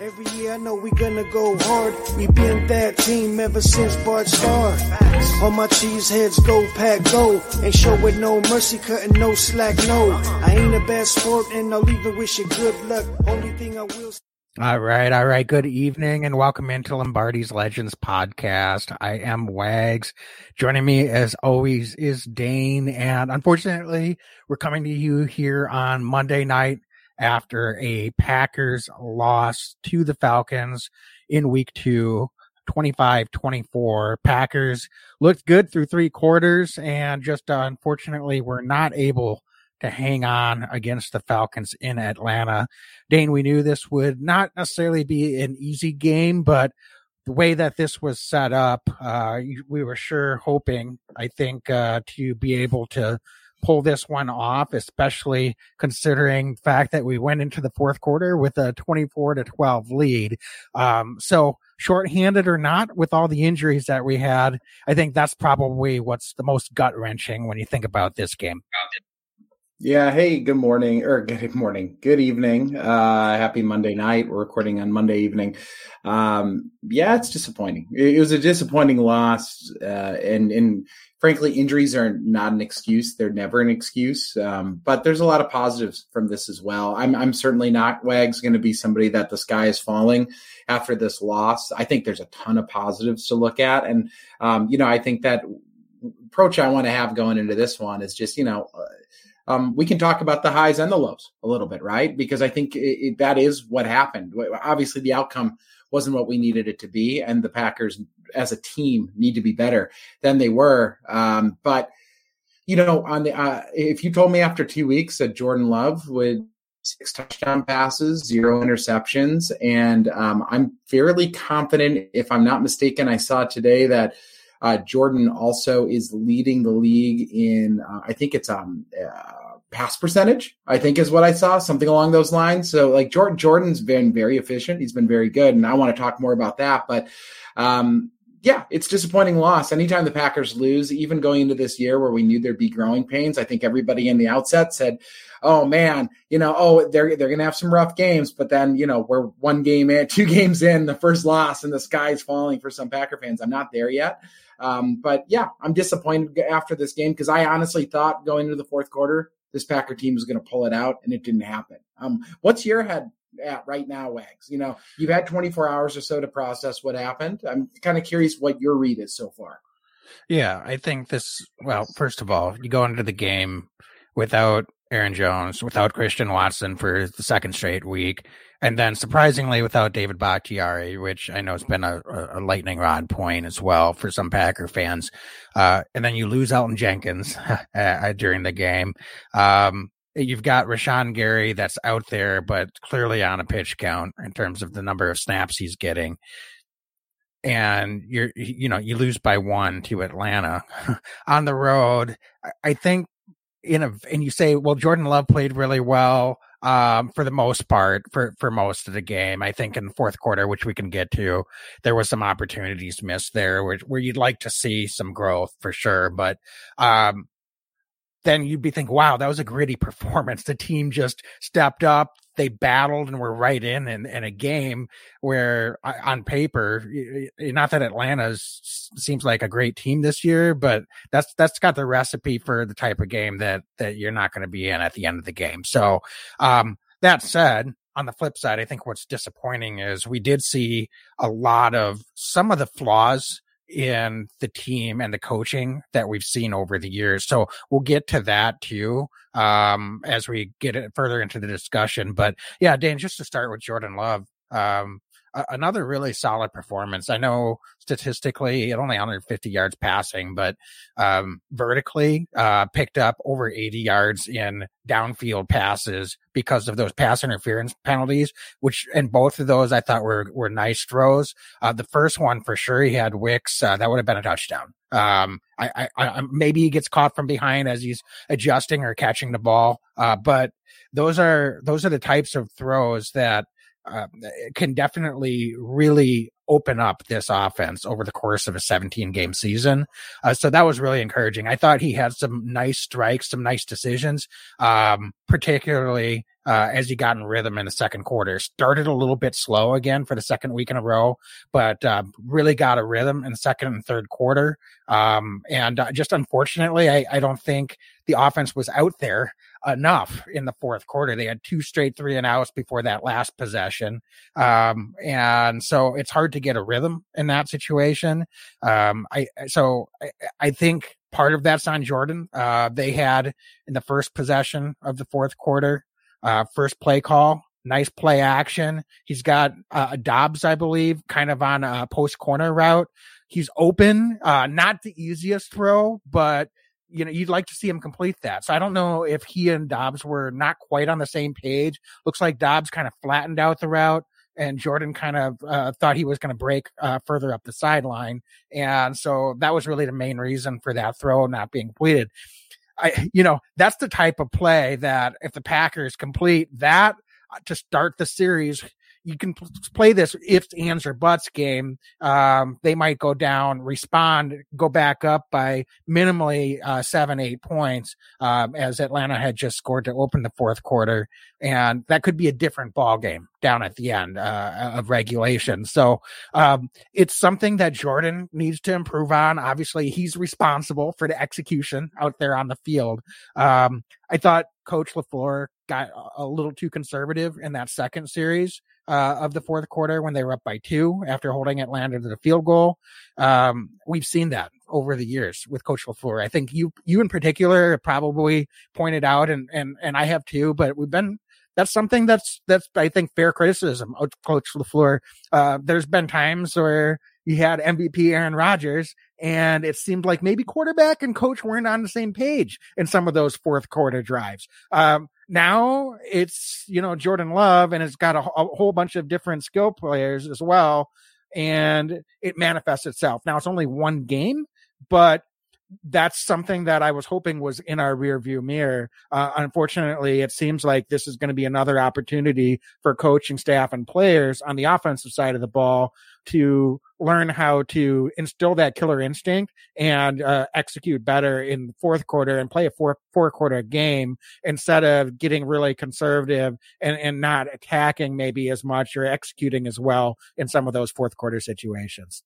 Every year I know we gonna go hard. We been that team ever since Bart started. All my cheese heads go pack go. Ain't show with no mercy, cutting no slack, no. I ain't a bad sport and I'll even wish you good luck. Only thing I will. All right, all right. Good evening and welcome into Lombardi's Legends podcast. I am Wags. Joining me as always is Dane. And unfortunately, we're coming to you here on Monday night after a Packers loss to the Falcons in week two. 25 24. Packers looked good through three quarters and just uh, unfortunately were not able to hang on against the Falcons in Atlanta. Dane, we knew this would not necessarily be an easy game, but the way that this was set up, uh, we were sure hoping, I think, uh, to be able to pull this one off, especially considering the fact that we went into the fourth quarter with a 24 to 12 lead. Um, so shorthanded or not with all the injuries that we had, I think that's probably what's the most gut wrenching when you think about this game. Yeah. Hey, good morning or good morning, good evening. Uh, happy Monday night. We're recording on Monday evening. Um, yeah, it's disappointing. It, was a disappointing loss. Uh, and, and frankly, injuries are not an excuse. They're never an excuse. Um, but there's a lot of positives from this as well. I'm, I'm certainly not Wags going to be somebody that the sky is falling after this loss. I think there's a ton of positives to look at. And, um, you know, I think that approach I want to have going into this one is just, you know, uh, um, we can talk about the highs and the lows a little bit, right? Because I think it, it, that is what happened. Obviously, the outcome wasn't what we needed it to be, and the Packers as a team need to be better than they were. Um, but you know, on the uh, if you told me after two weeks that Jordan Love would six touchdown passes, zero interceptions, and um, I'm fairly confident, if I'm not mistaken, I saw today that uh, Jordan also is leading the league in, uh, I think it's um, uh, pass percentage. I think is what I saw, something along those lines. So like Jordan, Jordan's been very efficient. He's been very good, and I want to talk more about that. But um, yeah, it's disappointing loss. Anytime the Packers lose, even going into this year where we knew there'd be growing pains, I think everybody in the outset said, "Oh man, you know, oh they're they're gonna have some rough games." But then you know we're one game in, two games in, the first loss, and the sky's falling for some Packer fans. I'm not there yet. Um, but yeah, I'm disappointed after this game because I honestly thought going into the fourth quarter, this Packer team was going to pull it out, and it didn't happen. Um, what's your head at right now, Wags? You know, you've had 24 hours or so to process what happened. I'm kind of curious what your read is so far. Yeah, I think this. Well, first of all, you go into the game without Aaron Jones, without Christian Watson for the second straight week. And then surprisingly, without David Bakhtiari, which I know has been a, a, lightning rod point as well for some Packer fans. Uh, and then you lose Elgton Jenkins during the game. Um, you've got Rashan Gary that's out there, but clearly on a pitch count in terms of the number of snaps he's getting. And you're, you know, you lose by one to Atlanta on the road. I think in a, and you say, well, Jordan Love played really well um, for the most part, for, for most of the game. I think in the fourth quarter, which we can get to, there was some opportunities missed there where, where you'd like to see some growth for sure. But, um, then you'd be thinking, wow, that was a gritty performance. The team just stepped up. They battled and were right in in, in a game where on paper, not that Atlanta seems like a great team this year, but that's, that's got the recipe for the type of game that, that you're not going to be in at the end of the game. So, um, that said, on the flip side, I think what's disappointing is we did see a lot of some of the flaws in the team and the coaching that we've seen over the years. So we'll get to that too um, as we get it further into the discussion. But yeah, Dan, just to start with Jordan Love, um, another really solid performance. I know statistically it only 150 yards passing, but um, vertically uh, picked up over 80 yards in downfield passes because of those pass interference penalties. Which and both of those I thought were were nice throws. Uh, the first one for sure he had Wicks uh, that would have been a touchdown. Um, I, I, I, maybe he gets caught from behind as he's adjusting or catching the ball. Uh, but those are those are the types of throws that uh, can definitely really open up this offense over the course of a 17 game season. Uh, so that was really encouraging. I thought he had some nice strikes, some nice decisions, um, particularly uh, as he got in rhythm in the second quarter. Started a little bit slow again for the second week in a row, but uh, really got a rhythm in the second and third quarter. Um, and uh, just unfortunately, I, I don't think the offense was out there enough in the fourth quarter. They had two straight three and outs before that last possession. Um, and so it's hard to get a rhythm in that situation. Um, I, so I, I think part of that's on Jordan. Uh, they had in the first possession of the fourth quarter, uh, first play call, nice play action. He's got uh, Doubs, I believe, kind of on a post corner route. He's open, uh, not the easiest throw, but you know, you'd like to see him complete that. So I don't know if he and Doubs were not quite on the same page. Looks like Doubs kind of flattened out the route and Jordan kind of uh, thought he was going to break uh, further up the sideline. And so that was really the main reason for that throw not being completed. I, you know, that's the type of play that if the Packers complete that uh, to start the series, you can play this ifs, ands, or buts game. Um, they might go down, respond, go back up by minimally uh, seven, eight points, um, as Atlanta had just scored to open the fourth quarter, and that could be a different ball game down at the end uh, of regulation. So um, it's something that Jordan needs to improve on. Obviously, he's responsible for the execution out there on the field. Um, I thought Coach LaFleur got a little too conservative in that second series uh, of the fourth quarter when they were up by two after holding Atlanta to the field goal. Um, we've seen that over the years with Coach LaFleur. I think you you in particular probably pointed out, and and and I have too. But we've been that's something that's that's I think fair criticism of Coach LaFleur. Uh, there's been times where you had MVP Aaron Rodgers, and it seemed like maybe quarterback and coach weren't on the same page in some of those fourth quarter drives. Um, now it's, you know, Jordan Love and it's got a, a whole bunch of different skill players as well. And it manifests itself. Now it's only one game, but that's something that I was hoping was in our rear view mirror. Uh, unfortunately, it seems like this is going to be another opportunity for coaching staff and players on the offensive side of the ball to learn how to instill that killer instinct and uh, execute better in the fourth quarter and play a four four quarter game instead of getting really conservative and, and not attacking maybe as much or executing as well in some of those fourth quarter situations.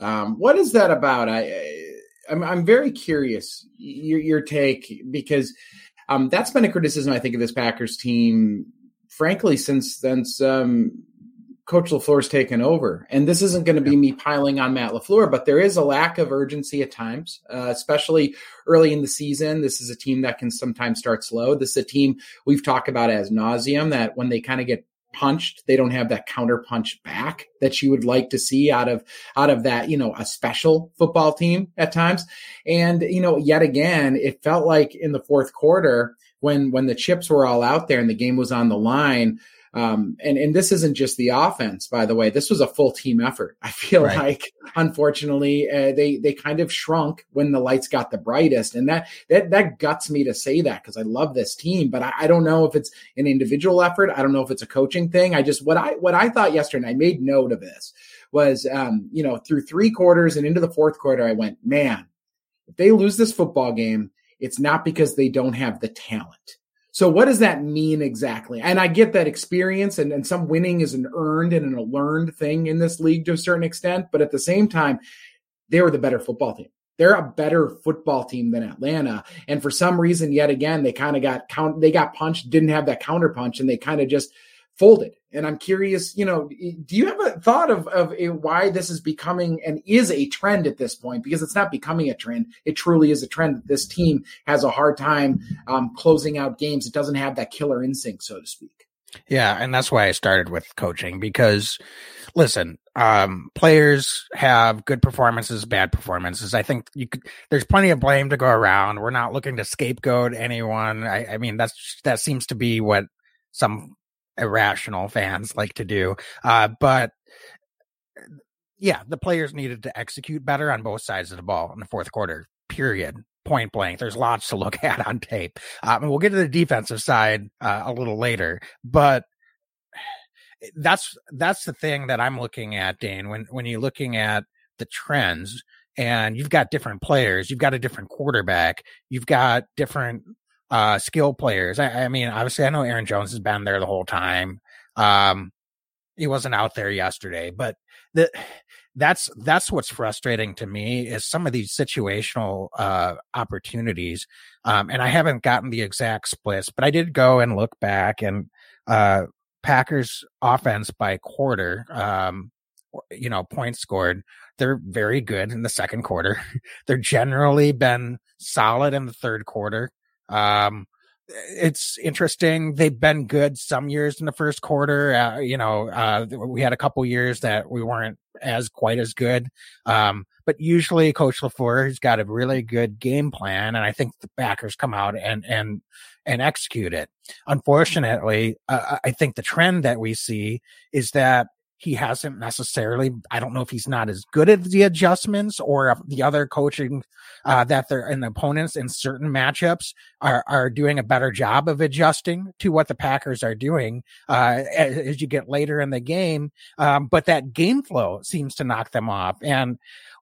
Um, what is that about? I, I'm, I'm very curious your, your take because um, that's been a criticism I think of this Packers team, frankly, since since um, Coach LaFleur's taken over. And this isn't going to be me piling on Matt LaFleur, but there is a lack of urgency at times, uh, especially early in the season. This is a team that can sometimes start slow. This is a team we've talked about as nauseum that when they kind of get punched they don't have that counter punch back that you would like to see out of out of that you know a special football team at times. And you know yet again it felt like in the fourth quarter when when the chips were all out there and the game was on the line um, and and this isn't just the offense, by the way. This was a full team effort. I feel right. like, unfortunately, uh, they they kind of shrunk when the lights got the brightest, and that that that guts me to say that because I love this team, but I, I, don't know if it's an individual effort. I don't know if it's a coaching thing. I just what I what I thought yesterday, I made note of this was, um, you know, through three quarters and into the fourth quarter, I went, man, if they lose this football game, it's not because they don't have the talent so what does that mean exactly? And I get that experience and, and some winning is an earned and a learned thing in this league to a certain extent. But at the same time, they were the better football team. They're a better football team than Atlanta. And for some reason, yet again, they kind of got count, they got punched, didn't have that counter punch, and they kind of just folded. And I'm curious, you know, do you have a thought of, of why this is becoming and is a trend at this point? Because it's not becoming a trend. It truly is a trend. This team has a hard time um, closing out games. It doesn't have that killer instinct, so to speak. Yeah, and that's why I started with coaching because listen, um, players have good performances, bad performances. I think you could, there's plenty of blame to go around. We're not looking to scapegoat anyone. I, I mean, that's, that seems to be what some irrational fans like to do. Uh, but yeah, the players needed to execute better on both sides of the ball in the fourth quarter. Period. point blank. There's lots to look at on tape. Um, and we'll get to the defensive side uh, a little later, but that's that's the thing that I'm looking at, Dane. When when you're looking at the trends, and you've got different players, you've got a different quarterback, you've got different uh, skill players. I, I, mean, obviously, I know Aaron Jones has been there the whole time. Um, he wasn't out there yesterday, but the that's that's what's frustrating to me is some of these situational uh, opportunities. Um, and I haven't gotten the exact splits, but I did go and look back and uh, Packers offense by quarter. Um, you know, points scored. They're very good in the second quarter. They're generally been solid in the third quarter. Um, it's interesting. They've been good some years in the first quarter. Uh, you know, uh, we had a couple years that we weren't as quite as good. Um, but usually Coach LaFleur has got a really good game plan. And I think the Packers come out and, and, and execute it. Unfortunately, uh, I think the trend that we see is that he hasn't necessarily i don't know if he's not as good at the adjustments or the other coaching uh, that they're and the opponents in certain matchups are are doing a better job of adjusting to what the packers are doing uh, as, as, you get later in the game. Um, but that game flow seems to knock them off. And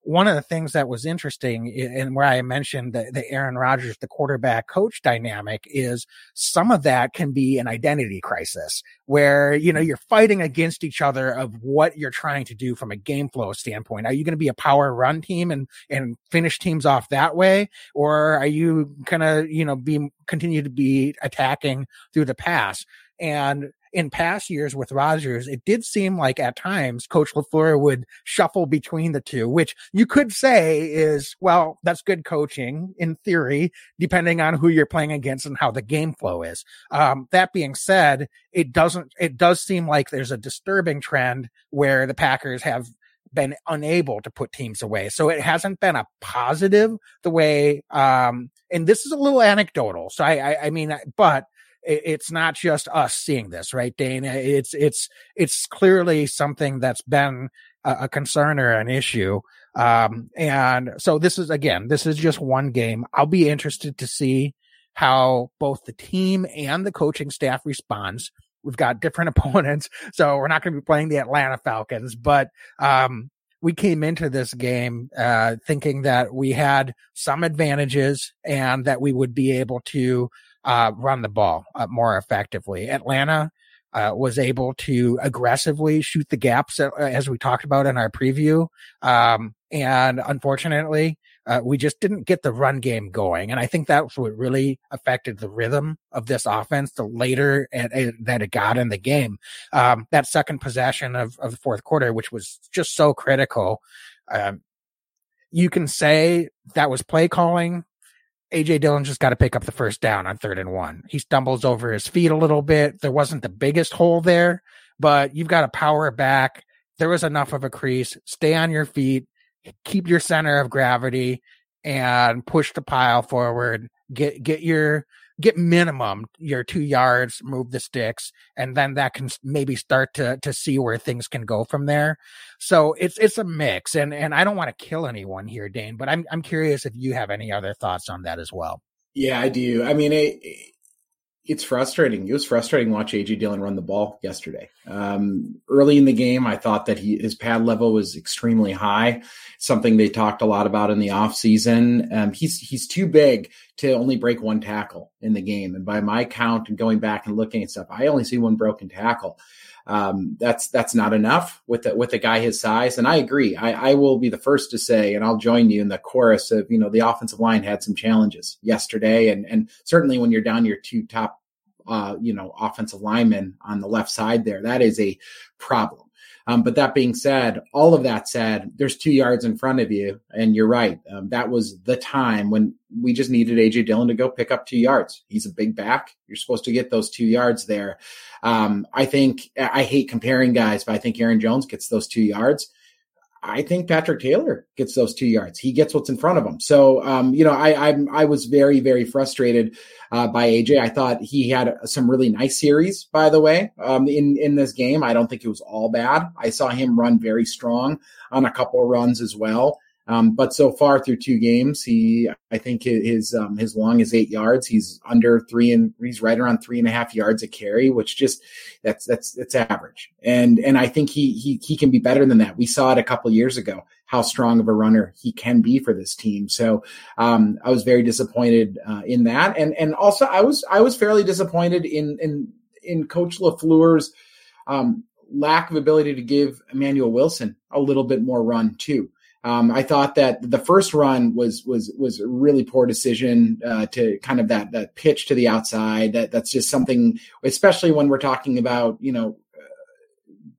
one of the things that was interesting and where I mentioned the, the Aaron Rodgers, the quarterback coach dynamic is some of that can be an identity crisis where, you know, you're fighting against each other of what you're trying to do from a game flow standpoint. Are you going to be a power run team and, and finish teams off that way? Or are you going to, you know, be, continue to be attacking through the pass? And in past years with Rodgers, it did seem like at times Coach LaFleur would shuffle between the two, which you could say is, well, that's good coaching in theory, depending on who you're playing against and how the game flow is. Um, that being said, it doesn't, it does seem like there's a disturbing trend where the Packers have been unable to put teams away. So it hasn't been a positive the way, um, and this is a little anecdotal. So I, I, I mean, but it's not just us seeing this, right, Dana? It's it's it's clearly something that's been a, a concern or an issue. Um, and so this is again, this is just one game. I'll be interested to see how both the team and the coaching staff responds. We've got different opponents, so we're not going to be playing the Atlanta Falcons, but um, we came into this game uh, thinking that we had some advantages and that we would be able to uh, run the ball uh, more effectively. Atlanta uh, was able to aggressively shoot the gaps uh, as we talked about in our preview. Um, and unfortunately, uh, we just didn't get the run game going. And I think that's what really affected the rhythm of this offense the later at, at, that it got in the game. Um, that second possession of, of the fourth quarter, which was just so critical. Um, you can say that was play calling. AJ Dillon just got to pick up the first down on third and one. He stumbles over his feet a little bit. There wasn't the biggest hole there, but you've got to power back. There was enough of a crease. Stay on your feet, keep your center of gravity, and push the pile forward. Get get your get minimum your two yards, move the sticks, and then that can maybe start to to see where things can go from there. So it's it's a mix, and and I don't want to kill anyone here, Dane, but I'm I'm curious if you have any other thoughts on that as well. Yeah, I do. I mean, it, it's frustrating. It was frustrating watching AJ Dillon run the ball yesterday. Um, early in the game, I thought that he, his pad level was extremely high, something they talked a lot about in the offseason. Um, he's, he's too big to only break one tackle in the game. And by my count and going back and looking at stuff, I only see one broken tackle. Um, that's that's not enough with a, with a guy his size. And I agree. I, I will be the first to say, and I'll join you in the chorus of you know the offensive line had some challenges yesterday, and and certainly when you're down your two top uh, you know offensive linemen on the left side there, that is a problem. Um, but that being said, all of that said, there's two yards in front of you, and you're right. Um, that was the time when we just needed AJ Dillon to go pick up two yards. He's a big back. You're supposed to get those two yards there. Um, I think I hate comparing guys, but I think Aaron Jones gets those two yards. I think Patrick Taylor gets those two yards. He gets what's in front of him. So, um, you know, I, I, I was very, very frustrated uh, by AJ. I thought he had some really nice series, by the way, um, in in this game. I don't think it was all bad. I saw him run very strong on a couple of runs as well. Um, but so far through two games, he, I think his, um, his long is eight yards. He's under three and he's right around three and a half yards a carry, which just, that's, that's, that's average. And, and I think he, he, he can be better than that. We saw it a couple years ago, how strong of a runner he can be for this team. So, um, I was very disappointed, uh, in that. And, and also I was, I was fairly disappointed in, in, in coach LaFleur's, um, lack of ability to give Emmanuel Wilson a little bit more run too. Um, I thought that the first run was was was a really poor decision uh, to kind of that that pitch to the outside. That that's just something, especially when we're talking about you know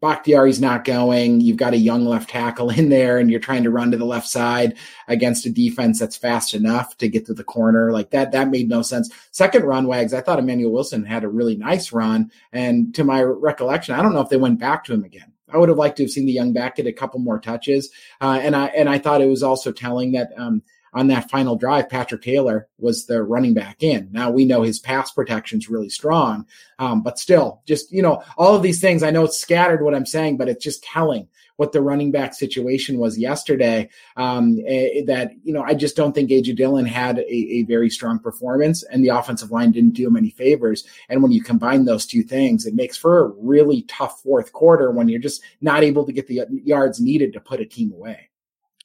Bakhtiari's not going. You've got a young left tackle in there, and you're trying to run to the left side against a defense that's fast enough to get to the corner. Like that, that made no sense. Second run, Wags. I thought Emmanuel Wilson had a really nice run, and to my recollection, I don't know if they went back to him again. I would have liked to have seen the young back get a couple more touches, uh, and I and I thought it was also telling that. Um, on that final drive, Patrick Taylor was the running back in. Now we know his pass protection is really strong, um, but still, just you know, all of these things. I know it's scattered what I'm saying, but it's just telling what the running back situation was yesterday. Um, eh, that you know, I just don't think AJ Dillon had a, a, very strong performance, and the offensive line didn't do him any favors. And when you combine those two things, it makes for a really tough fourth quarter when you're just not able to get the yards needed to put a team away.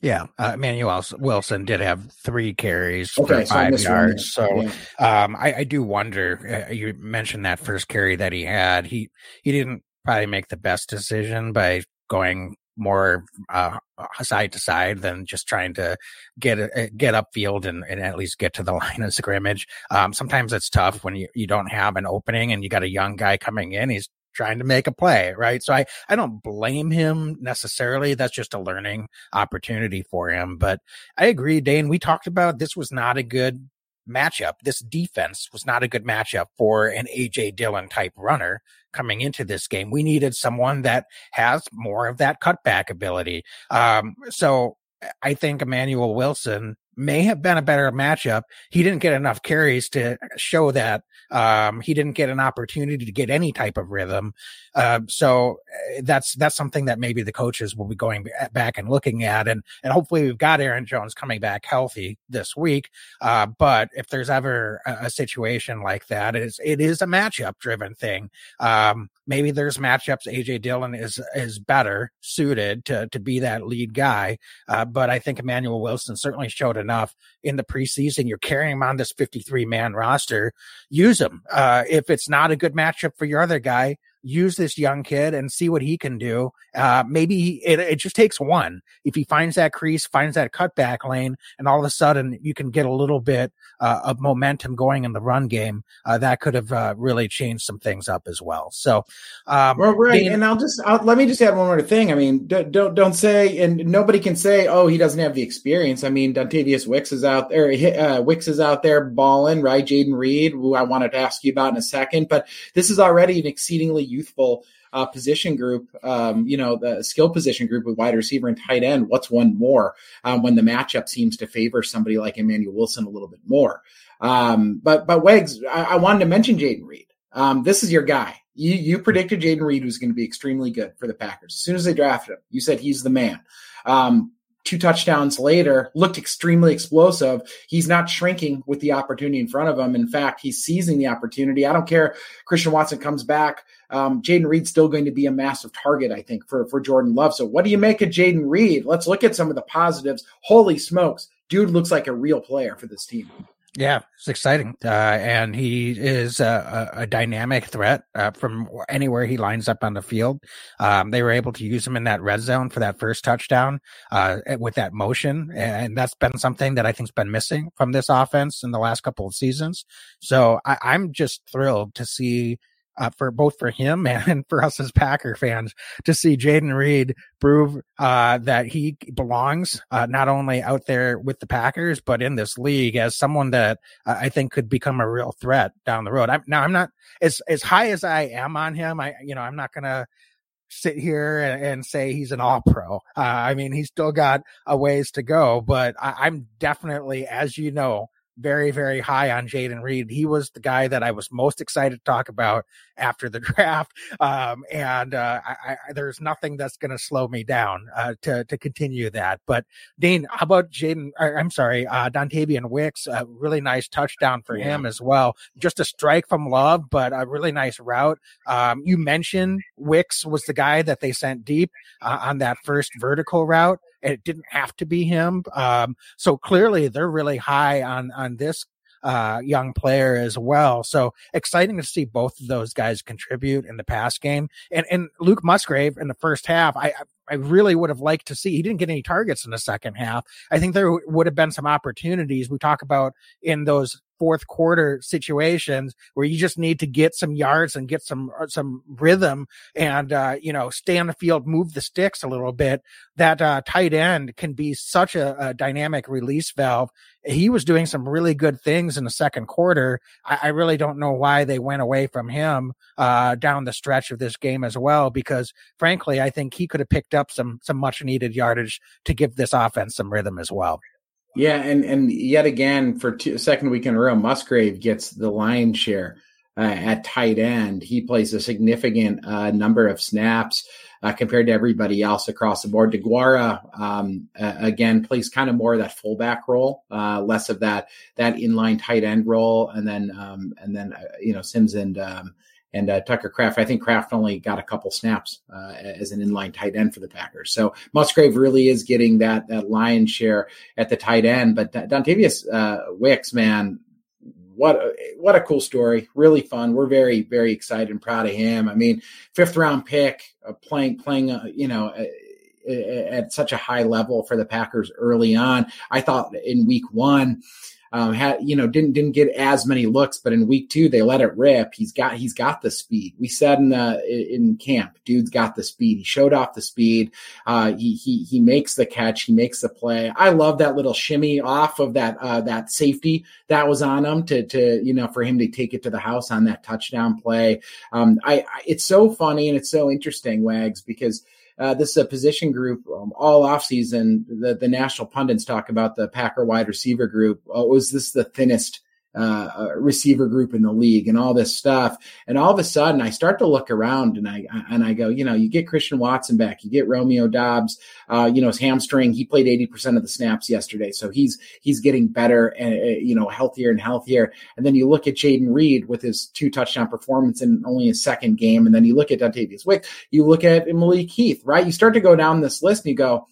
Yeah, uh, Emmanuel Wilson did have three carries okay, for five so yards. So yeah. um, I, I, do wonder. Uh, you mentioned that first carry that he had. He he didn't probably make the best decision by going more uh, side to side than just trying to get uh, get upfield and, and at least get to the line of scrimmage. Um, sometimes it's tough when you, you don't have an opening and you got a young guy coming in. He's trying to make a play, right? So I, I don't blame him necessarily. That's just a learning opportunity for him. But I agree, Dane. We talked about this was not a good matchup. This defense was not a good matchup for an AJ Dillon type runner coming into this game. We needed someone that has more of that cutback ability. Um, so I think Emmanuel Wilson may have been a better matchup. He didn't get enough carries to show that. Um, he didn't get an opportunity to get any type of rhythm. Uh, so eh, that's, that's something that maybe the coaches will be going back and looking at. And, and hopefully we've got Aaron Jones coming back healthy this week. Uh, but if there's ever a, a situation like that, it's, it is a matchup driven thing. Um, maybe there's matchups AJ Dillon is is better suited to to be that lead guy. Uh, but I think Emmanuel Wilson certainly showed enough in the preseason. You're carrying him on this 53 man roster. Use him. Uh, if it's not a good matchup for your other guy, use this young kid and see what he can do. Uh, maybe it, it just takes one. If he finds that crease, finds that cutback lane, and all of a sudden you can get a little bit uh, of momentum going in the run game, uh, that could have uh, really changed some things up as well. So, um, well, right. Being, and I'll just I'll, let me just add one more thing. I mean, don't, don't don't say, and nobody can say, oh, he doesn't have the experience. I mean, Dontayvion Wicks is out there. Uh, Wicks is out there balling, right? Jayden Reed, who I wanted to ask you about in a second, but this is already an exceedingly youthful uh, position group, um, you know, the skill position group with wide receiver and tight end. What's one more um, when the matchup seems to favor somebody like Emmanuel Wilson a little bit more? Um, but but Wags, I, I, wanted to mention Jayden Reed. Um, this is your guy. You you predicted Jayden Reed was going to be extremely good for the Packers as soon as they drafted him. You said he's the man. Um, two touchdowns later, looked extremely explosive. He's not shrinking with the opportunity in front of him. In fact, he's seizing the opportunity. I don't care. Christian Watson comes back. Um, Jayden Reed's still going to be a massive target, I think, for, for Jordan Love. So what do you make of Jayden Reed? Let's look at some of the positives. Holy smokes. Dude looks like a real player for this team. Yeah, it's exciting, uh, and he is a, a, a dynamic threat uh, from anywhere he lines up on the field. Um, they were able to use him in that red zone for that first touchdown uh, with that motion, and that's been something that I think's been missing from this offense in the last couple of seasons. So I, I'm just thrilled to see uh, for both for him and for us as Packer fans to see Jayden Reed prove uh, that he belongs uh, not only out there with the Packers but in this league as someone that I think could become a real threat down the road. I'm, now I'm not as as high as I am on him. I you know I'm not gonna sit here and, and, say he's an all pro. Uh, I mean, he's still got a ways to go, but I, am definitely, as you know, very, very high on Jayden Reed. He was the guy that I was most excited to talk about after the draft. Um, and uh, I, I, there's nothing that's going to slow me down uh, to to continue that. But Dean, how about Jayden? I'm sorry, uh, Dontayvion Wicks. A really nice touchdown for yeah. him as well. Just a strike from Love, but a really nice route. Um, you mentioned Wicks was the guy that they sent deep uh, on that first vertical route. It didn't have to be him. Um, so clearly they're really high on on this uh, young player as well. So exciting to see both of those guys contribute in the pass game. And and Luke Musgrave in the first half, I I really would have liked to see. He didn't get any targets in the second half. I think there would have been some opportunities we talk about in those fourth quarter situations where you just need to get some yards and get some uh, some rhythm and uh, you know stay on the field, move the sticks a little bit. That uh, tight end can be such a, a, dynamic release valve. He was doing some really good things in the second quarter. I, I really don't know why they went away from him uh, down the stretch of this game as well, because frankly, I think he could have picked up some some much needed yardage to give this offense some rhythm as well. Yeah, and and yet again for two, second week in a row, Musgrave gets the lion's share uh, at tight end. He plays a significant uh, number of snaps uh, compared to everybody else across the board. Deguara um, again plays kind of more of that fullback role, uh, less of that that inline tight end role, and then um, and then uh, you know Sims and um, and uh, Tucker Kraft. I think Kraft only got a couple snaps uh, as an inline tight end for the Packers. So Musgrave really is getting that that lion's share at the tight end. But Dontayvion uh, Wicks, man, what a, what a cool story! Really fun. We're very very excited and proud of him. I mean, fifth round pick, uh, playing playing uh, you know uh, at such a high level for the Packers early on. I thought in week one um, had you know didn't didn't get as many looks, but in week two they let it rip. He's got he's got the speed. We said in the in camp, dude's got the speed. He showed off the speed. Uh, he he he makes the catch. He makes the play. I love that little shimmy off of that uh, that safety that was on him to to you know for him to take it to the house on that touchdown play. Um, I, I it's so funny and it's so interesting, Wags, because uh, this is a position group um, all offseason. The, the national pundits talk about the Packer wide receiver group. Oh, was this the thinnest uh, receiver group in the league and all this stuff. And all of a sudden, I start to look around and I and I go, you know, you get Christian Watson back, you get Romeo Doubs. Uh, you know, his hamstring. He played eighty percent of the snaps yesterday, so he's he's getting better and uh, you know healthier and healthier. And then you look at Jayden Reed with his two touchdown performance in only his second game, and then you look at Dontayvion Wick. You look at Malik Heath, right? You start to go down this list and you go,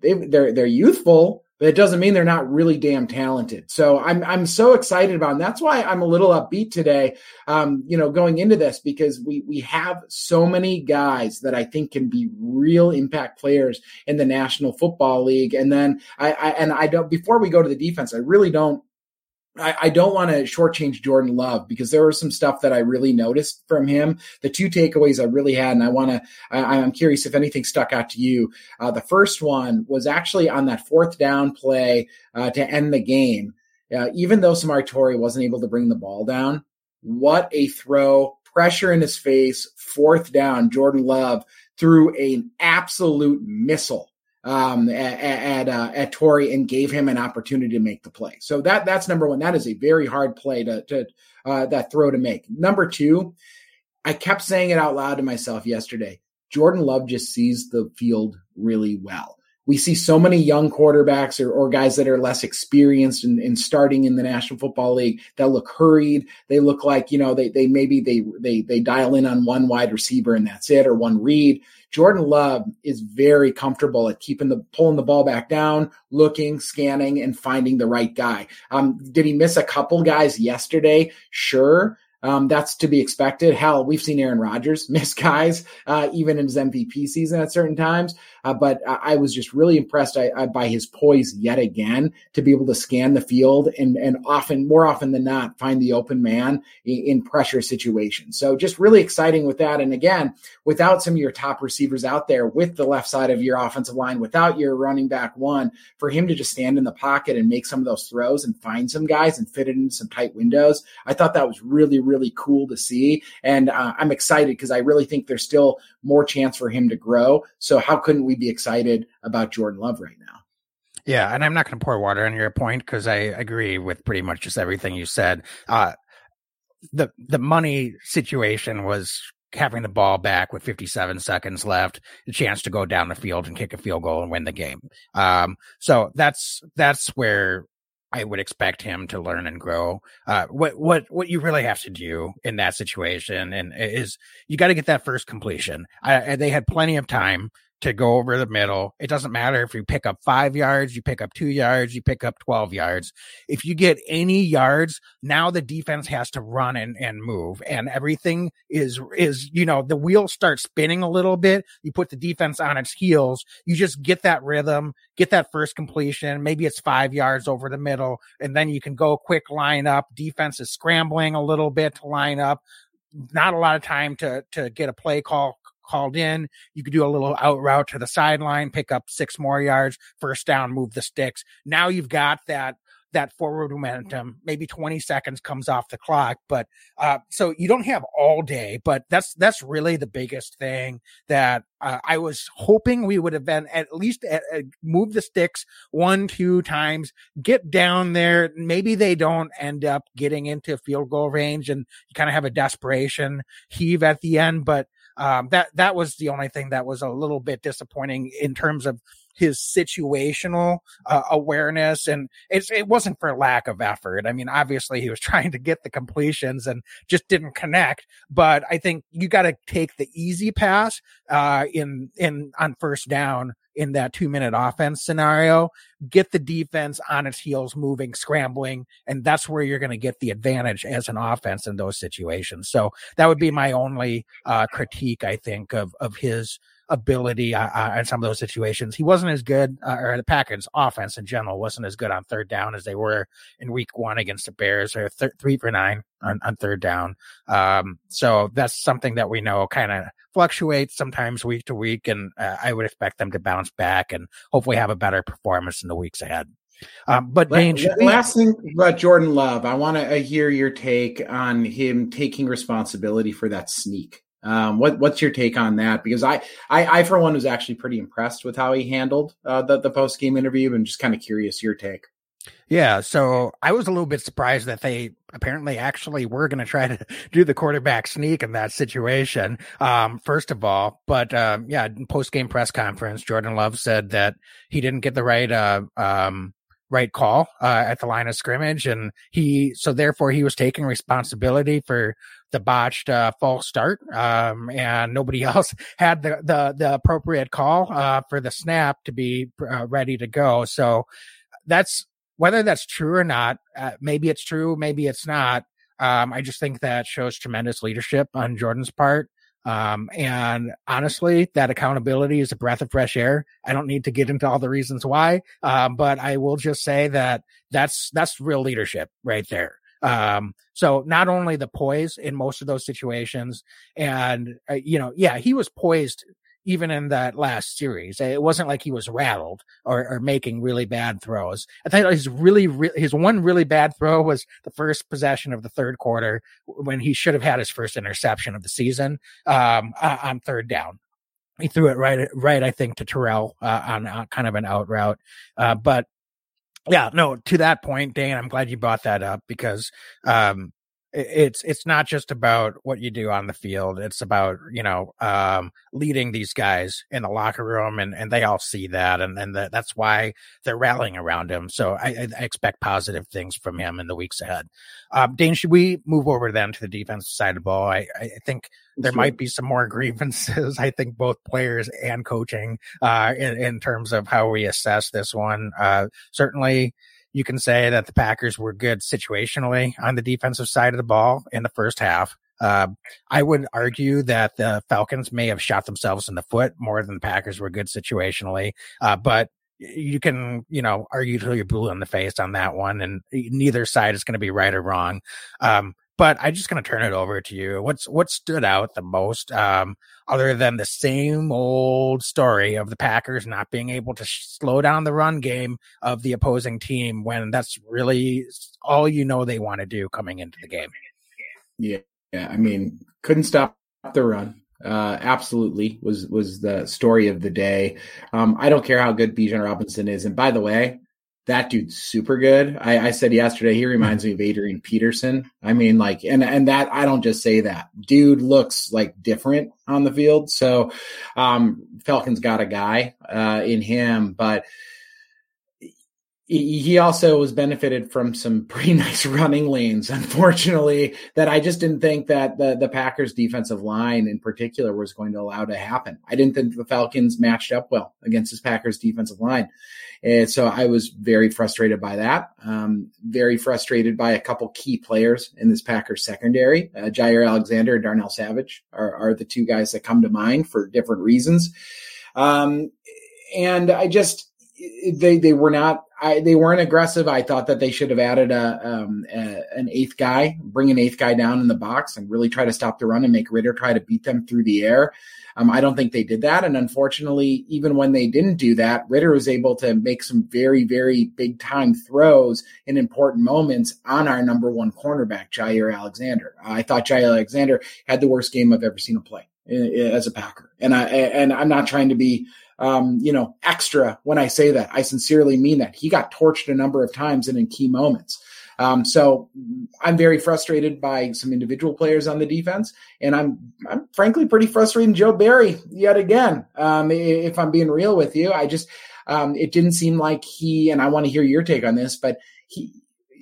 they, they're they're youthful but it doesn't mean they're not really damn talented. So I'm I'm so excited about, it. and that's why I'm a little upbeat today. Um, you know, going into this because we we have so many guys that I think can be real impact players in the National Football League. And then I, I and I don't before we go to the defense, I really don't I, I, don't want to shortchange Jordan Love because there was some stuff that I really noticed from him. The two takeaways I really had, and I want to, I'm curious if anything stuck out to you. Uh, the first one was actually on that fourth down play uh, to end the game. Uh, even though Samori Toure wasn't able to bring the ball down, what a throw, pressure in his face, fourth down. Jordan Love threw an absolute missile um, at at, uh, at Toure and gave him an opportunity to make the play. So that that's number one. That is a very hard play to to uh, that throw to make. Number two, I kept saying it out loud to myself yesterday. Jordan Love just sees the field really well. We see so many young quarterbacks or, or guys that are less experienced in, in starting in the National Football League that look hurried. They look like, you know, they, they maybe they, they, they dial in on one wide receiver and that's it or one read. Jordan Love is very comfortable at keeping the pulling the ball back down, looking, scanning, and finding the right guy. Um, did he miss a couple guys yesterday? Sure. Um, that's to be expected. Hell, we've seen Aaron Rodgers miss guys uh, even in his MVP season at certain times. Uh, but I, was just really impressed I, I, by his poise yet again to be able to scan the field and and often more often than not find the open man in, in pressure situations. So just really exciting with that. And again, without some of your top receivers out there with the left side of your offensive line, without your running back one, for him to just stand in the pocket and make some of those throws and find some guys and fit it in some tight windows, I thought that was really really cool to see. And uh, I'm excited because I really think there's still more chance for him to grow. So how couldn't we be excited about Jordan Love right now? Yeah, and I'm not going to pour water on your point because I agree with pretty much just everything you said. Uh, the the money situation was having the ball back with 57 seconds left, the chance to go down the field and kick a field goal and win the game. Um, so that's that's where I would expect him to learn and grow. Uh, what what what you really have to do in that situation and is you got to get that first completion. I, they had plenty of time to go over the middle. It doesn't matter if you pick up five yards, you pick up two yards, you pick up 12 yards. If you get any yards, now the defense has to run and, and move and everything is, is, you know, the wheels start spinning a little bit. You put the defense on its heels. You just get that rhythm, get that first completion. Maybe it's five yards over the middle and then you can go quick line up. Defense is scrambling a little bit to line up not a lot of time to to get a play call called in. You could do a little out route to the sideline, pick up six more yards, first down, move the sticks. Now you've got that that forward momentum. Maybe 20 seconds comes off the clock, but uh, so you don't have all day. But that's that's really the biggest thing that uh, I was hoping we would have been at least at, at move the sticks one two times, get down there. Maybe they don't end up getting into field goal range, and you kind of have a desperation heave at the end, but um, that that was the only thing that was a little bit disappointing in terms of his situational uh, awareness and it's it wasn't for lack of effort. I mean obviously he was trying to get the completions and just didn't connect but i think you got to take the easy pass uh, in in on first down in that two minute offense scenario, get the defense on its heels, moving, scrambling. And that's where you're going to get the advantage as an offense in those situations. So that would be my only uh, critique, I think, of, of his ability uh, uh, in some of those situations. He wasn't as good, uh, or the Packers offense in general wasn't as good on third down as they were in week one against the Bears, or th- three for nine on, on third down. Um, so that's something that we know kind of fluctuates sometimes week to week, and uh, I would expect them to bounce back and hopefully have a better performance in the weeks ahead. Um, but Dane, last thing about Jordan Love, I want to uh, hear your take on him taking responsibility for that sneak. Um, what what's your take on that? Because I, I, I for one was actually pretty impressed with how he handled uh, the the post game interview, and just kind of curious your take. Yeah, so I was a little bit surprised that they apparently actually were going to try to do the quarterback sneak in that situation. Um, first of all, but um, yeah, post game press conference, Jordan Love said that he didn't get the right uh, um, right call uh, at the line of scrimmage, and he so therefore he was taking responsibility for the botched uh, false start, um, and nobody else had the the, the appropriate call uh, for the snap to be uh, ready to go. So that's whether that's true or not. Uh, maybe it's true, maybe it's not. Um, I just think that shows tremendous leadership on Jordan's part. Um, and honestly, that accountability is a breath of fresh air. I don't need to get into all the reasons why. Um, but I will just say that that's, that's real leadership right there. Um, so not only the poise in most of those situations and, uh, you know, yeah, he was poised even in that last series. It wasn't like he was rattled or, or making really bad throws. I thought his really, re- his one really bad throw was the first possession of the third quarter when he should have had his first interception of the season, um, on third down. He threw it right, right, I think, to Terrell uh, on uh, kind of an out route. Uh, but yeah, no, to that point, Dan, I'm glad you brought that up because um, it's it's not just about what you do on the field it's about you know um, leading these guys in the locker room and and they all see that and and the, that's why they're rallying around him so I, I, expect positive things from him in the weeks ahead. Um, dane should we move over then to the defensive side of the ball? I i think there sure. might be some more grievances i think both players and coaching uh in, in terms of how we assess this one. Uh certainly you can say that the Packers were good situationally on the defensive side of the ball in the first half. Uh, I would argue that the Falcons may have shot themselves in the foot more than the Packers were good situationally. Uh, but you can, you know, argue till you're blue in the face on that one, and neither side is going to be right or wrong. Um, but I'm just going to turn it over to you. What's what stood out the most, um, other than the same old story of the Packers not being able to slow down the run game of the opposing team when that's really all you know they want to do coming into the game. Yeah, yeah. I mean, couldn't stop the run. uh, absolutely was was the story of the day. Um, I don't care how good Bijan Robinson is, and by the way, that dude's super good. I, I, said yesterday he reminds me of Adrian Peterson. I mean, like, and and that I don't just say that. Dude looks like different on the field. So, um, Falcons got a guy uh, in him, but he also was benefited from some pretty nice running lanes, unfortunately, that I just didn't think that the, the Packers defensive line in particular was going to allow to happen. I didn't think the Falcons matched up well against this Packers defensive line. And so I was very frustrated by that. Um, very frustrated by a couple key players in this Packers secondary. Uh, Jaire Alexander and Darnell Savage are, are the two guys that come to mind for different reasons. Um, and I just, they, they were not, I, they weren't aggressive. I thought that they should have added a, um, a, an eighth guy, bring an eighth guy down in the box and really try to stop the run and make Ridder try to beat them through the air. Um, I don't think they did that. And unfortunately, even when they didn't do that, Ridder was able to make some very, very big time throws in important moments on our number one cornerback, Jaire Alexander. I thought Jaire Alexander had the worst game I've ever seen him play eh, eh, as a Packer. And I, and I'm not trying to be, um, you know, extra when I say that. I sincerely mean that. He got torched a number of times and in key moments. Um, so I'm very frustrated by some individual players on the defense, and I'm I'm frankly pretty frustrated in Joe Barry yet again. Um, if I'm being real with you, I just um, it didn't seem like he and I want to hear your take on this, but he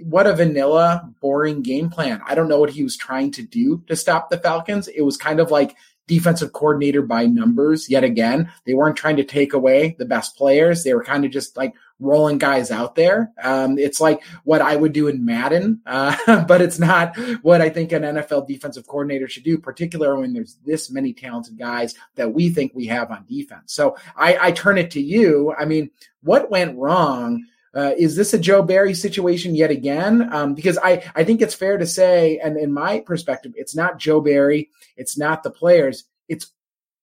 what a vanilla, boring game plan. I don't know what he was trying to do to stop the Falcons. It was kind of like defensive coordinator by numbers yet again. They weren't trying to take away the best players. They were kind of just like rolling guys out there. Um, it's like what I would do in Madden, uh, but it's not what I think an NFL defensive coordinator should do, particularly when there's this many talented guys that we think we have on defense. So I, I turn it to you. I mean, what went wrong? Uh, is this a Joe Barry situation yet again? Um, because I, I think it's fair to say, and in my perspective, it's not Joe Barry, it's not the players, it's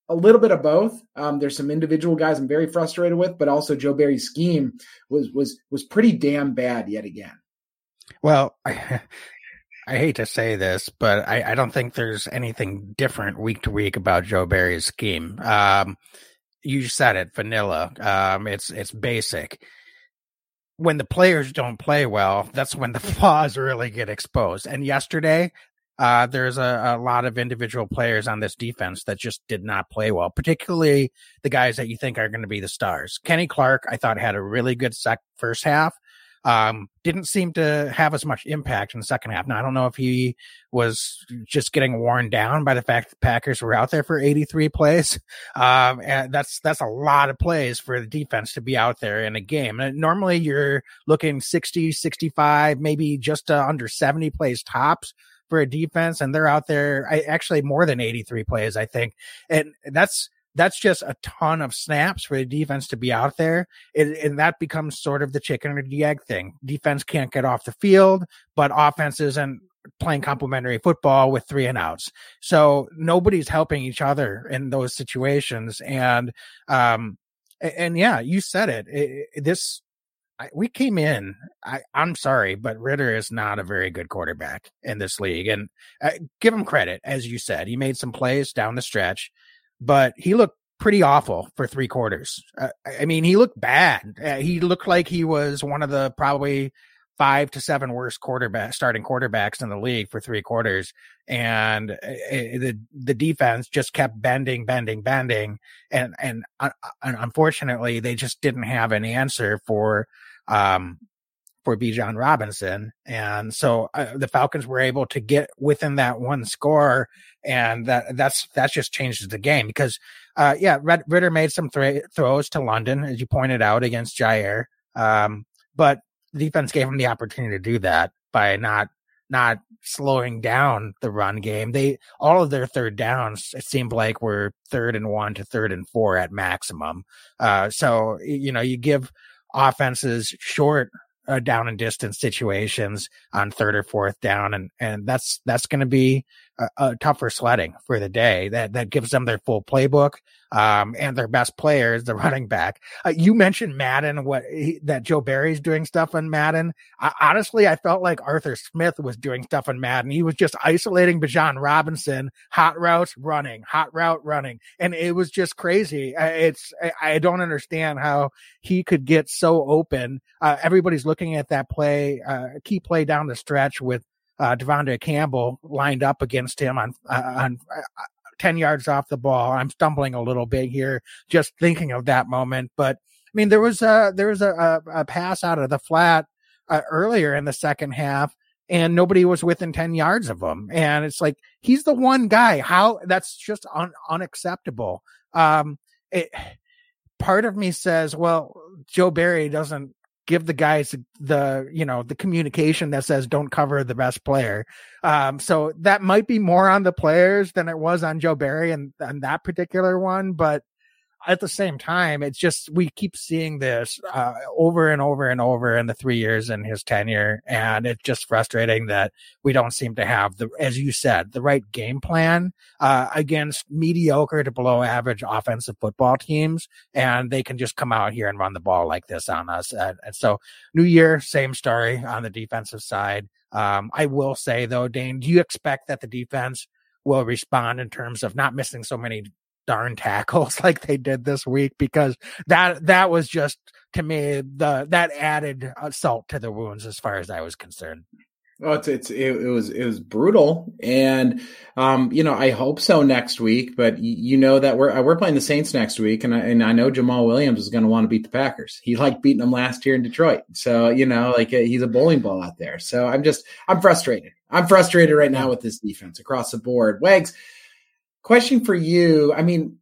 a little bit of both. Um, there's some individual guys I'm very frustrated with, but also Joe Barry's scheme was was was pretty damn bad yet again. Well, I, I hate to say this, but I, I, don't think there's anything different week to week about Joe Barry's scheme. Um, you said it, vanilla. Um, it's it's basic when the players don't play well, that's when the flaws really get exposed. And yesterday, uh, there's a, a, lot of individual players on this defense that just did not play well, particularly the guys that you think are going to be the stars. Kenny Clark, I thought had a really good sec first half. Um, didn't seem to have as much impact in the second half. Now, I don't know if he was just getting worn down by the fact the Packers were out there for 83 plays. Um, and that's, that's a lot of plays for the defense to be out there in a game. And normally you're looking 60, 65, maybe just uh, under 70 plays tops for a defense. And they're out there I, actually more than 83 plays, I think. And that's, that's just a ton of snaps for the defense to be out there. It, and that becomes sort of the chicken or the egg thing. Defense can't get off the field, but offense isn't playing complementary football with three and outs. So nobody's helping each other in those situations. And, um, and yeah, you said it. it, it this, I, we came in. I, am sorry, but Ridder is not a very good quarterback in this league. And uh, give him credit, as you said, he made some plays down the stretch but he looked pretty awful for three quarters. Uh, I mean, he looked bad. Uh, he looked like he was one of the probably five to seven worst quarterback starting quarterbacks in the league for three quarters. And uh, uh the, the defense just kept bending, bending, bending. And, and, uh, and unfortunately, they just didn't have an answer for, um, for Bijan Robinson. And so uh, the Falcons were able to get within that one score. And that, that's, that just changes the game because, uh, yeah, Ridder made some th- throws to London, as you pointed out against Jaire. Um, but defense gave him the opportunity to do that by not, not slowing down the run game. They, all of their third downs, it seemed like were third and one to third and four at maximum. Uh, so, you know, you give offenses short uh, down and distance situations on third or fourth down, and and that's that's going to be a, tougher sledding for the day that that gives them their full playbook um, and their best players, the running back. Uh, you mentioned Madden, what he, that Joe Barry's doing stuff on Madden. I, honestly, I felt like Arthur Smith was doing stuff on Madden. He was just isolating Bijan Robinson, hot routes running, hot route running, and it was just crazy. It's I, I don't understand how he could get so open. Uh, everybody's looking at that play, uh, key play down the stretch with uh, De'Vondre Campbell lined up against him on uh, on uh, 10 yards off the ball. I'm stumbling a little bit here just thinking of that moment. But I mean, there was a, there was a, a, pass out of the flat uh, earlier in the second half and nobody was within 10 yards of him. And it's like, he's the one guy. How that's just un, unacceptable. Um, it, part of me says, well, Joe Barry doesn't give the guys the you know the communication that says don't cover the best player. Um so that might be more on the players than it was on joe barry and, and that particular one but at the same time, it's just we keep seeing this uh, over and over and over in the three years in his tenure, and it's just frustrating that we don't seem to have the, as you said, the right game plan uh, against mediocre to below average offensive football teams, and they can just come out here and run the ball like this on us. And, and so, New Year, same story on the defensive side. Um, I will say though, Dane, do you expect that the defense will respond in terms of not missing so many darn tackles like they did this week because that that was just to me the that added salt to the wounds as far as I was concerned. Oh, it's it's it, it, was it was brutal, and um, you know I hope so next week. But you know that we're we're playing the Saints next week, and I, and I know Jamaal Williams is going to want to beat the Packers. He liked beating them last year in Detroit, so you know like uh, he's a bowling ball out there. So I'm just I'm frustrated. I'm frustrated right now with this defense across the board. Wags, question for you. I mean,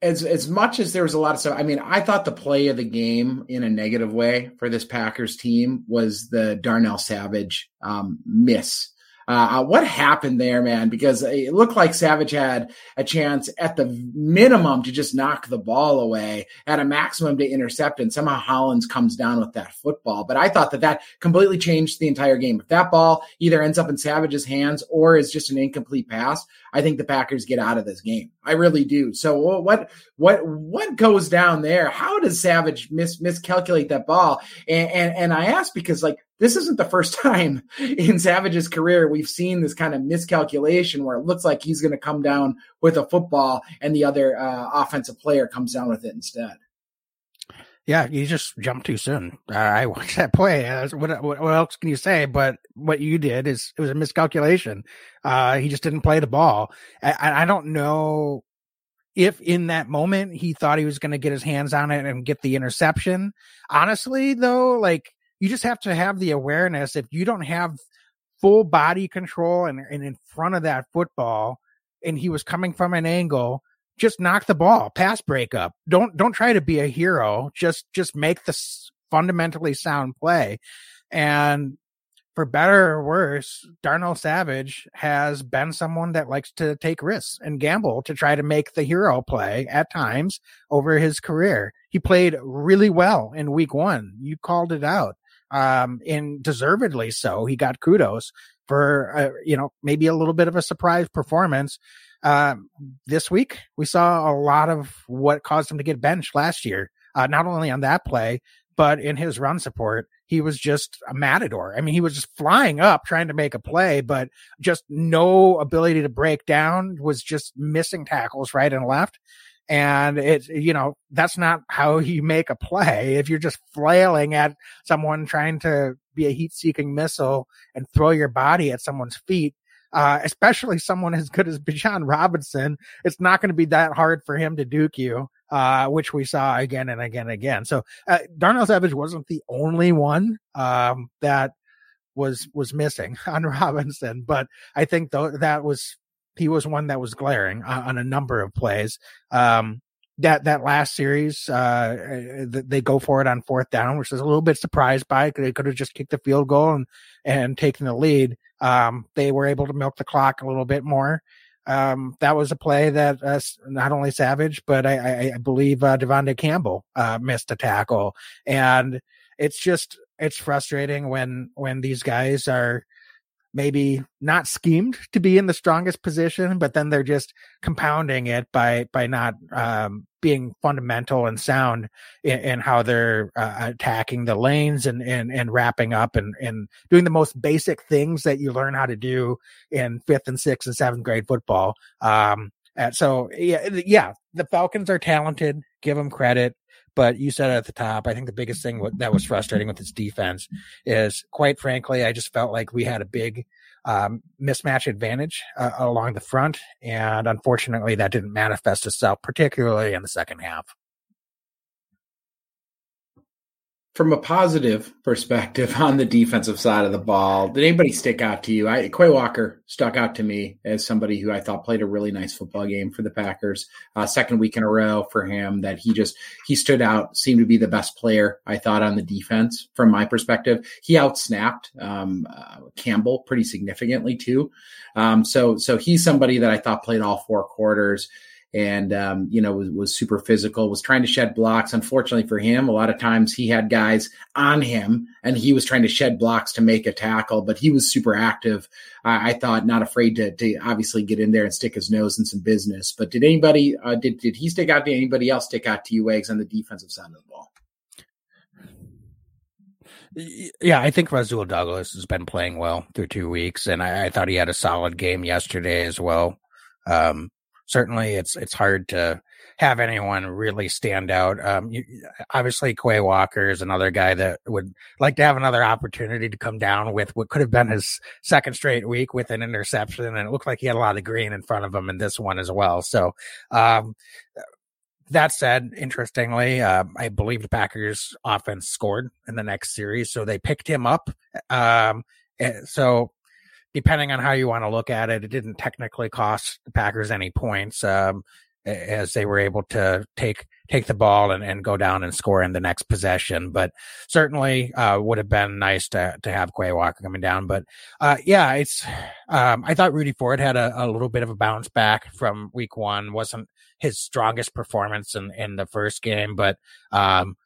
as as much as there was a lot of stuff, I mean, I thought the play of the game in a negative way for this Packers team was the Darnell Savage um, miss uh, uh, what happened there, man? Because it looked like Savage had a chance at the minimum to just knock the ball away, at a maximum to intercept, and somehow Hollins comes down with that football. But I thought that that completely changed the entire game. If that ball either ends up in Savage's hands or is just an incomplete pass, I think the Packers get out of this game. I really do. So what what what goes down there? How does Savage mis- miscalculate that ball? And, and and I ask because like this isn't the first time in Savage's career we've seen this kind of miscalculation where it looks like he's going to come down with a football and the other uh, offensive player comes down with it instead. Yeah, you just jumped too soon. I watched that play. What, what, what, else can you say? But what you did is it was a miscalculation. Uh, he just didn't play the ball. I, I don't know if in that moment he thought he was going to get his hands on it and get the interception. Honestly, though, like you just have to have the awareness. If you don't have full body control and, and in front of that football, and he was coming from an angle, just knock the ball, pass breakup. Don't don't try to be a hero. Just just make the fundamentally sound play. And for better or worse, Darnell Savage has been someone that likes to take risks and gamble to try to make the hero play at times over his career. He played really well in week one. You called it out um, and deservedly so. He got kudos for, uh, you know, maybe a little bit of a surprise performance. Uh, this week, we saw a lot of what caused him to get benched last year, uh, not only on that play, but in his run support. He was just a matador. I mean, he was just flying up trying to make a play, but just no ability to break down, was just missing tackles right and left. And it's, you know, that's not how you make a play. If you're just flailing at someone trying to be a heat seeking missile and throw your body at someone's feet, uh, especially someone as good as Bijan Robinson, it's not going to be that hard for him to duke you, uh, which we saw again and again and again. So, uh, Darnell Savage wasn't the only one, um, that was, was missing on Robinson, but I think though that was he was one that was glaring on, on a number of plays. Um, that that last series, uh, they go for it on fourth down, which is a little bit surprised by. They could have just kicked the field goal and and taken the lead. Um, they were able to milk the clock a little bit more. Um, that was a play that uh, not only Savage, but I, I, I believe uh, Campbell uh, missed a tackle, and it's just it's frustrating when when these guys are maybe not schemed to be in the strongest position, but then they're just compounding it by by not um, being fundamental and sound in, in how they're uh, attacking the lanes and and and wrapping up and and doing the most basic things that you learn how to do in fifth and sixth and seventh grade football. Um, so yeah, yeah, the Falcons are talented. Give them credit. But you said at the top, I think the biggest thing that was frustrating with this defense is, quite frankly, I just felt like we had a big um, mismatch advantage uh, along the front, and unfortunately, that didn't manifest itself, particularly in the second half. From a positive perspective on the defensive side of the ball, did anybody stick out to you? I, Quay Walker stuck out to me as somebody who I thought played a really nice football game for the Packers. Uh, second week in a row for him that he just he stood out, seemed to be the best player I thought on the defense from my perspective. He outsnapped um, uh, Campbell pretty significantly too. Um, so so he's somebody that I thought played all four quarters and um, you know was, was super physical was trying to shed blocks. Unfortunately for him a lot of times he had guys on him and he was trying to shed blocks to make a tackle but he was super active. I, I thought not afraid to, to, obviously get in there and stick his nose in some business. But did anybody uh, did, did he stick out to anybody else stick out to you eggs on the defensive side of the ball? Yeah, I think Rasul Douglas has been playing well through two weeks, and I, I, thought he had a solid game yesterday as well. Um, certainly it's it's hard to have anyone really stand out. Um, you, obviously, Quay Walker is another guy that would like to have another opportunity to come down with what could have been his second straight week with an interception, and it looked like he had a lot of green in front of him in this one as well. So, um, that said, interestingly, uh, I believe the Packers offense scored in the next series, so they picked him up. Um, eh, so depending on how you want to look at it, it didn't technically cost the Packers any points, um, as they were able to take take the ball and, and go down and score in the next possession. But certainly uh, would have been nice to to have Quay Walker coming down. But uh, yeah, it's um, I thought Rudy Ford had a, a, little bit of a bounce back from week one. wasn't his strongest performance in in the first game, but um,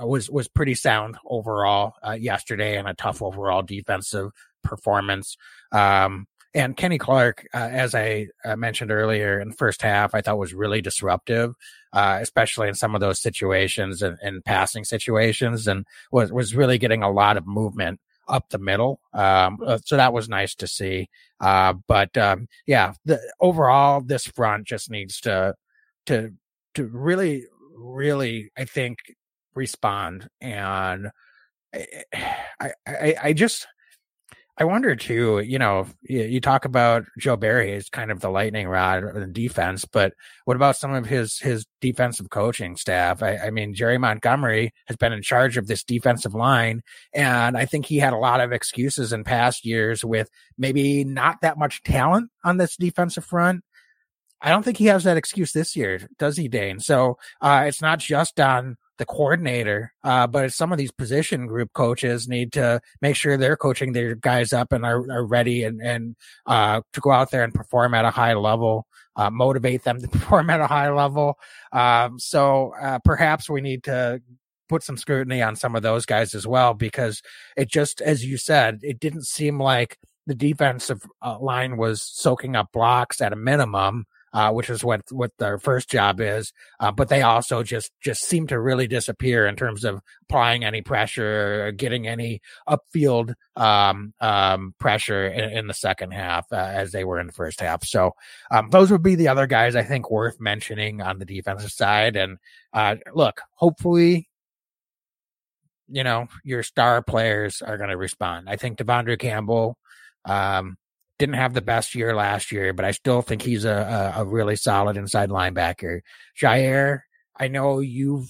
was was pretty sound overall uh, yesterday and a tough overall defensive performance. Um, and Kenny Clark, uh, as I uh, mentioned earlier in the first half, I thought was really disruptive, uh, especially in some of those situations and, and, passing situations, and was was really getting a lot of movement up the middle. Um, uh, so that was nice to see. Uh, but um, yeah, the, overall, this front just needs to to to really, really, I think, respond. And I, I, I just I wonder too, you know, you talk about Joe Barry as kind of the lightning rod in defense, but what about some of his his defensive coaching staff? I, I, mean, Jerry Montgomery has been in charge of this defensive line, and I think he had a lot of excuses in past years with maybe not that much talent on this defensive front. I don't think he has that excuse this year, does he, Dane? So uh, it's not just on the coordinator. Uh, but some of these position group coaches need to make sure they're coaching their guys up and are, are ready and, and, uh, to go out there and perform at a high level, uh, motivate them to perform at a high level. Um, so, uh, perhaps we need to put some scrutiny on some of those guys as well, because it just, as you said, it didn't seem like the defensive uh, line was soaking up blocks at a minimum uh, which is what what their first job is. Uh, but they also just just seem to really disappear in terms of applying any pressure, or getting any upfield um, um, pressure in, in, the second half uh, as they were in the first half. So um, those would be the other guys I think worth mentioning on the defensive side. And uh, look, hopefully you know, your star players are going to respond. I think De'Vondre Campbell, um, didn't have the best year last year, but I still think he's a, a, a really solid inside linebacker. Jaire, I know you've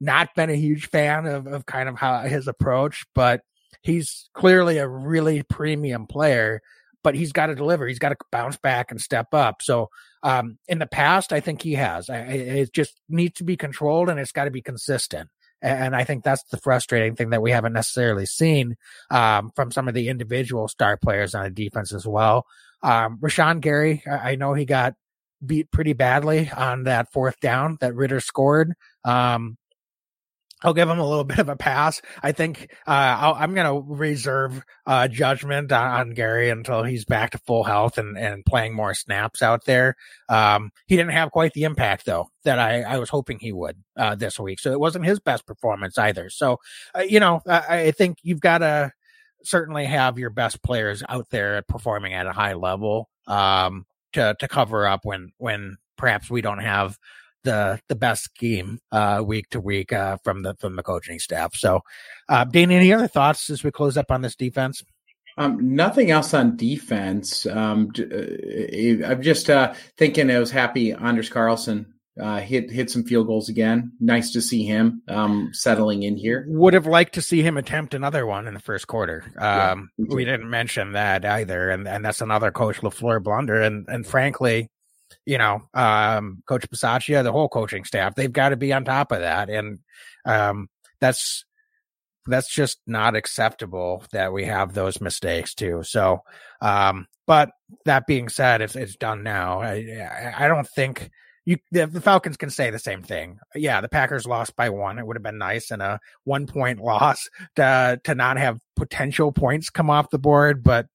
not been a huge fan of, of kind of how his approach, but he's clearly a really premium player, but he's got to deliver. He's got to bounce back and step up. So, um, in the past, I think he has. I, it just needs to be controlled and it's got to be consistent. And I think that's the frustrating thing that we haven't necessarily seen um, from some of the individual star players on the defense as well. Um, Rashan Gary, I, I know he got beat pretty badly on that fourth down that Ridder scored. Um, I'll give him a little bit of a pass. I think uh, i am going to reserve uh, judgment on, on, Gary until he's back to full health and, and playing more snaps out there. Um, he didn't have quite the impact though that I, I was hoping he would uh, this week, so it wasn't his best performance either. So uh, you know, I, I think you've got to certainly have your best players out there performing at a high level um, to to cover up when when perhaps we don't have the the best scheme uh, week to week uh, from the from the coaching staff. So, uh, Dane, any other thoughts as we close up on this defense? Um, nothing else on defense. Um, uh, I'm just uh, thinking I was happy Anders Carlson uh, hit hit some field goals again. Nice to see him um, settling in here. Would have liked to see him attempt another one in the first quarter. Um, yeah, we didn't mention that either, and and that's another Coach LaFleur blunder. And and frankly, you know, um, Coach Bisaccia, the whole coaching staff, they've got to be on top of that. And um, that's that's just not acceptable that we have those mistakes too. So, um, but that being said, it's it's done now. I I don't think you the, the Falcons can say the same thing. Yeah, the Packers lost by one. It would have been nice in a one point loss to to not have potential points come off the board, but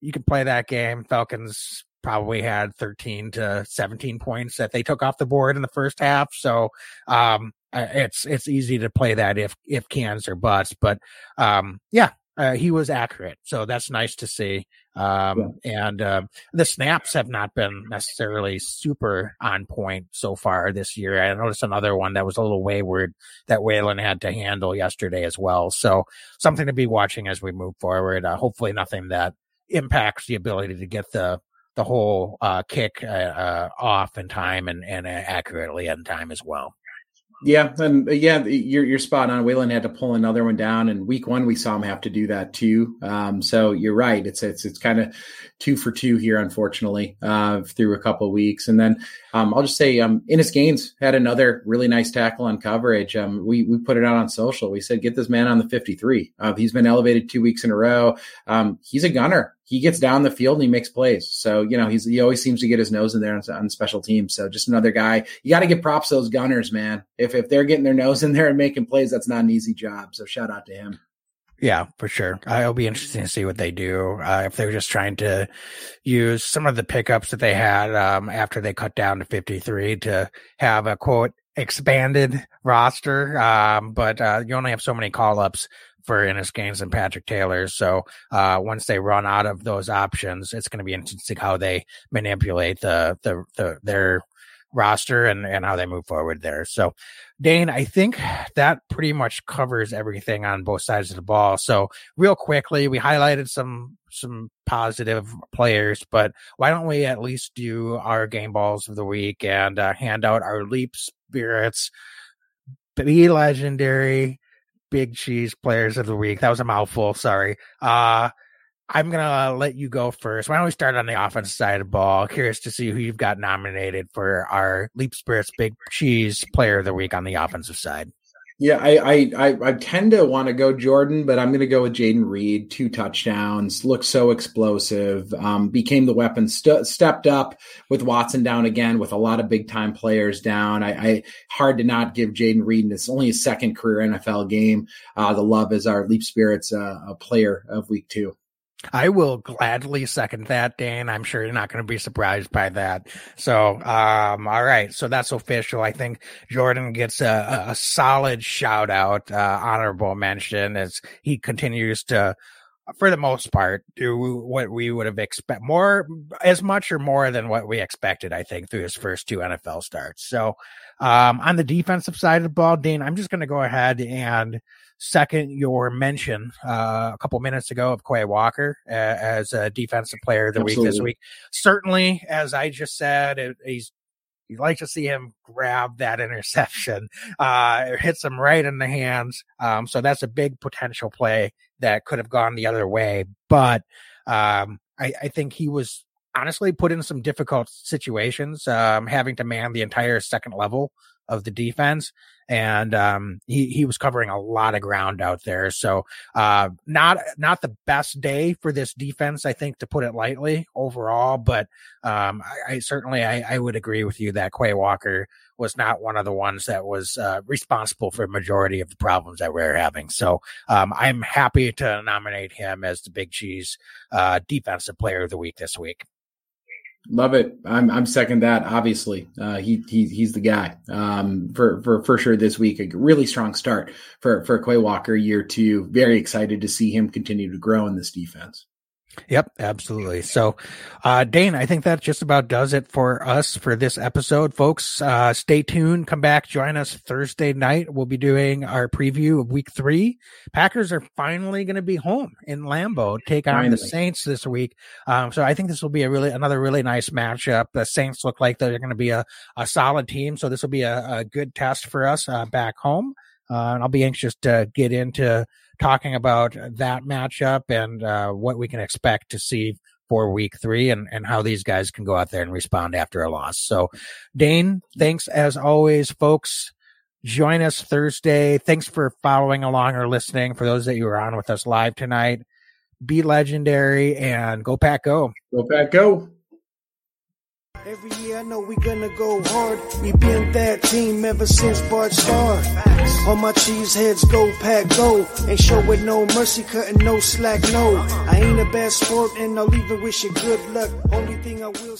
you can play that game. Falcons probably had 13 to 17 points that they took off the board in the first half. So, um, it's, it's easy to play that if, if cans or buts, but, um, yeah, uh, he was accurate. So that's nice to see. Um, yeah. and, uh, the snaps have not been necessarily super on point so far this year. I noticed another one that was a little wayward that Whelan had to handle yesterday as well. So something to be watching as we move forward. Uh, hopefully nothing that impacts the ability to get the the whole uh, kick uh, uh, off in time and, and accurately in time as well. Yeah, and uh, yeah, you're you're spot on. Whelan had to pull another one down, and week one we saw him have to do that too. Um, so you're right. It's it's it's kind of two for two here, unfortunately, uh, through a couple weeks. And then um, I'll just say, um, Innis Gaines had another really nice tackle on coverage. Um, we we put it out on social. We said, get this man on the 53. Uh, he's been elevated two weeks in a row. Um, he's a gunner he gets down the field and he makes plays. So, you know, he's, he always seems to get his nose in there on, on special teams. So just another guy, you got to give props to those gunners, man. If, if they're getting their nose in there and making plays, that's not an easy job. So shout out to him. Yeah, for sure. It'll be interesting to see what they do. Uh, if they're just trying to use some of the pickups that they had um, after they cut down to 53 to have a quote expanded roster. Um, but uh, you only have so many call ups for Innis Gaines and Patrick Taylor. So uh, once they run out of those options, it's going to be interesting how they manipulate the, the, the their roster and, and how they move forward there. So, Dane, I think that pretty much covers everything on both sides of the ball. So, real quickly, we highlighted some some positive players, but why don't we at least do our game balls of the week and uh, hand out our leap spirits, be legendary, big cheese players of the week. That was a mouthful. Sorry. Uh, I'm gonna let you go first. Why don't we start on the offense side of the ball? Curious to see who you've got nominated for our Leap Spirits Big Cheese Player of the Week on the offensive side. Yeah, I I I, tend to want to go Jordan, but I'm to go with Jayden Reed. Two touchdowns, looked so explosive. Um, became the weapon. St- stepped up with Watson down again, with a lot of big time players down. I, I hard to not give Jayden Reed. It's only his second career NFL game. Uh, the love is our Leap Spirits uh, player of week two. I will gladly second that, Dan. I'm sure you're not going to be surprised by that. So, um, all right. So that's official. I think Jordan gets a, a solid shout out, uh, honorable mention as he continues to, for the most part, do what we would have expect more, as much or more than what we expected, I think, through his first two NFL starts. So, um, on the defensive side of the ball, Dean, I'm just going to go ahead and second your mention uh, a couple minutes ago of Quay Walker uh, as a defensive player of the Absolutely. week this week. Certainly, as I just said, it, he's you'd like to see him grab that interception. Uh, it hits him right in the hands. Um, so that's a big potential play that could have gone the other way. But um, I, I, think he was honestly put in some difficult situations, um, having to man the entire second level of the defense. And um, he he was covering a lot of ground out there. So uh, not not the best day for this defense, I think, to put it lightly overall. But um, I, I certainly I, I would agree with you that Quay Walker was not one of the ones that was uh, responsible for a majority of the problems that we're having. So um, I'm happy to nominate him as the Big Cheese uh, Defensive Player of the Week this week. Love it. I'm I'm second that. Obviously, uh, he he he's the guy um, for for for sure this week. A really strong start for for Quay Walker year two. Very excited to see him continue to grow in this defense. Yep, absolutely. So, uh, Dane, I think that just about does it for us for this episode, folks. Uh, stay tuned. Come back, join us Thursday night. We'll be doing our preview of week three. Packers are finally going to be home in Lambeau, take on finally. the Saints this week. Um, so I think this will be a really, another really nice matchup. The Saints look like they're going to be a, a solid team. So this will be a, a good test for us, uh, back home. Uh, and I'll be anxious to get into talking about that matchup and uh, what we can expect to see for week three and, and how these guys can go out there and respond after a loss. So, Dane, thanks as always, folks. Join us Thursday. Thanks for following along or listening. For those that you were on with us live tonight, be legendary and go pack go. Go pack go. Every year I know we gonna go hard. We been that team ever since Bart started. All my cheese heads go pack go. Ain't show with no mercy, cutting no slack, no. I ain't a bad sport and I'll even wish you good luck. Only thing I will